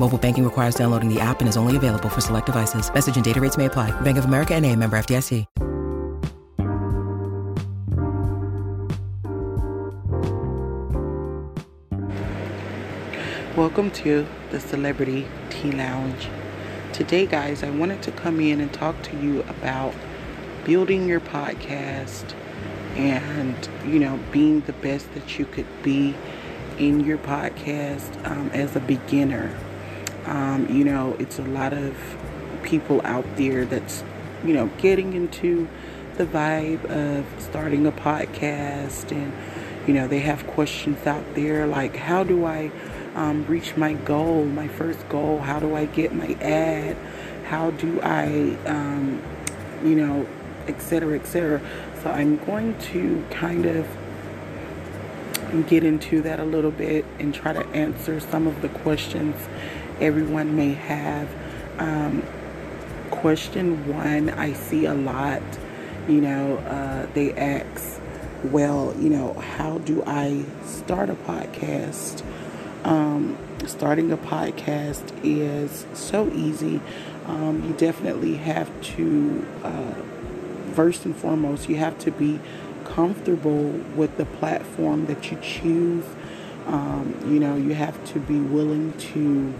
Mobile banking requires downloading the app and is only available for select devices. Message and data rates may apply. Bank of America and a member FDIC. Welcome to the Celebrity Tea Lounge. Today, guys, I wanted to come in and talk to you about building your podcast and, you know, being the best that you could be in your podcast um, as a beginner. Um, you know, it's a lot of people out there that's, you know, getting into the vibe of starting a podcast and, you know, they have questions out there like, how do I um, reach my goal, my first goal? How do I get my ad? How do I, um, you know, etc., etc. So I'm going to kind of get into that a little bit and try to answer some of the questions everyone may have. Um, question one, I see a lot. You know, uh, they ask, well, you know, how do I start a podcast? Um, starting a podcast is so easy. Um, you definitely have to, uh, first and foremost, you have to be comfortable with the platform that you choose. Um, you know, you have to be willing to,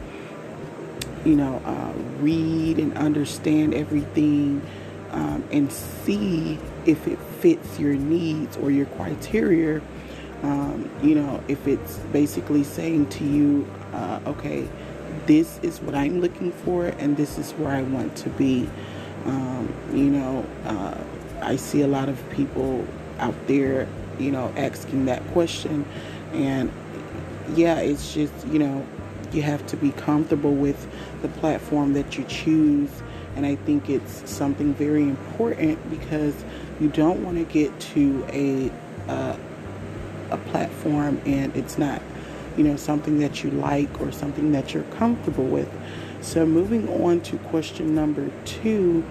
you know, uh, read and understand everything um, and see if it fits your needs or your criteria um, you know, if it's basically saying to you, uh, okay, this is what I'm looking for and this is where I want to be. Um, you know, uh, I see a lot of people out there, you know, asking that question. And yeah, it's just, you know, you have to be comfortable with the platform that you choose. And I think it's something very important because you don't want to get to a, uh, a platform and it's not, you know, something that you like or something that you're comfortable with. So, moving on to question number two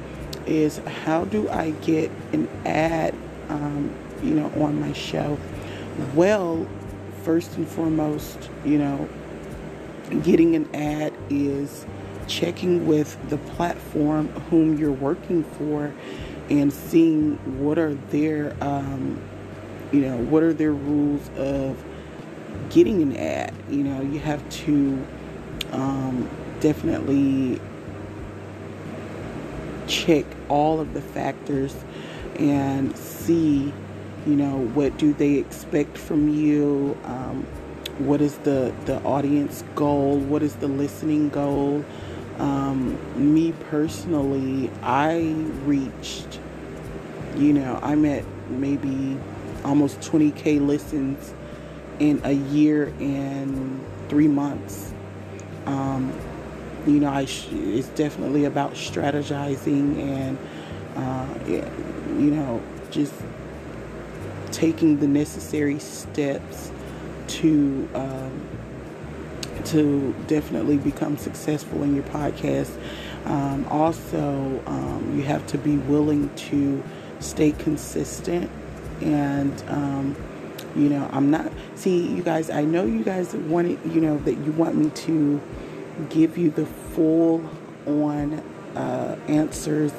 is how do I get an ad, um, you know, on my show? Well, first and foremost, you know, getting an ad is checking with the platform whom you're working for and seeing what are their um, you know, what are their rules of getting an ad? You know, you have to um, definitely check all of the factors and see, you know, what do they expect from you? Um, what is the, the audience goal? What is the listening goal? Um, me personally, I reached, you know, I'm at maybe almost 20k listens in a year and three months. Um, you know, I sh- it's definitely about strategizing and uh, you know just taking the necessary steps to um, to definitely become successful in your podcast. Um, also, um, you have to be willing to stay consistent and um, You know, I'm not. See, you guys, I know you guys want it, you know, that you want me to give you the full on uh, answers,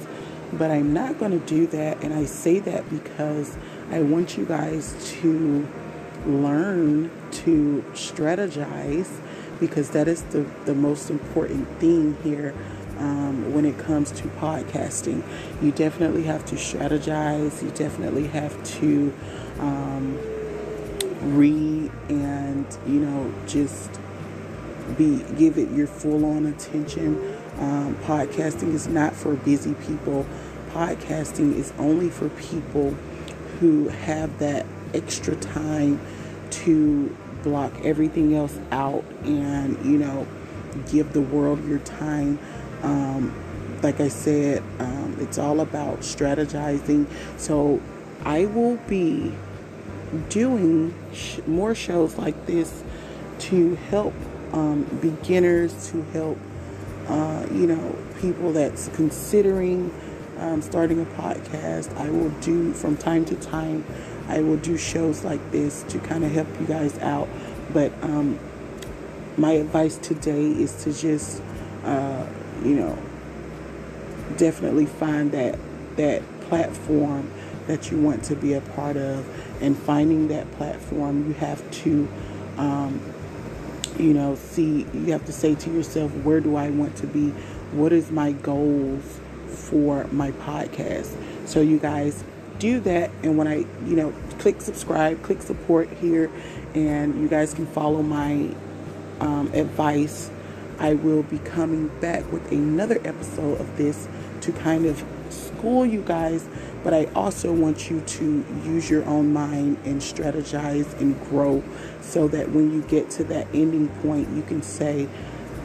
but I'm not going to do that. And I say that because I want you guys to learn to strategize because that is the, the most important thing here um, when it comes to podcasting. You definitely have to strategize, you definitely have to um, read and, you know, just be give it your full on attention. Um, podcasting is not for busy people. Podcasting is only for people who have that extra time to block everything else out and you know give the world your time. Um, like I said, um, it's all about strategizing. So I will be doing sh- more shows like this to help um, beginners, to help, uh, you know, people that's considering um, starting a podcast. I will do from time to time, I will do shows like this to kind of help you guys out. But um, my advice today is to just, uh, you know, definitely find that that platform that you want to be a part of. And finding that platform you have to um, you know see you have to say to yourself where do i want to be? What is my goals for my podcast? So you guys do that and when i you know click subscribe click support here and you guys can follow my um, advice i will be coming back with another episode of this to kind of school you guys but I also want you to use your own mind and strategize and grow so that when you get to that ending point, you can say,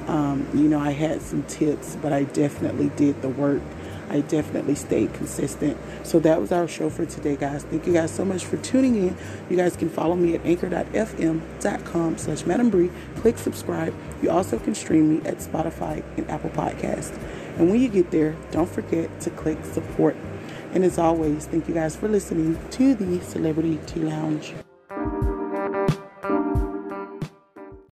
um, you know, I had some tips, but I definitely did the work. I definitely stayed consistent. So that was our show for today, guys. Thank you guys so much for tuning in. You guys can follow me at anchor.fm.com slash Madam. Click subscribe. You also can stream me at Spotify and Apple Podcast. And when you get there, don't forget to click support and as always, thank you guys for listening to the Celebrity Tea Lounge.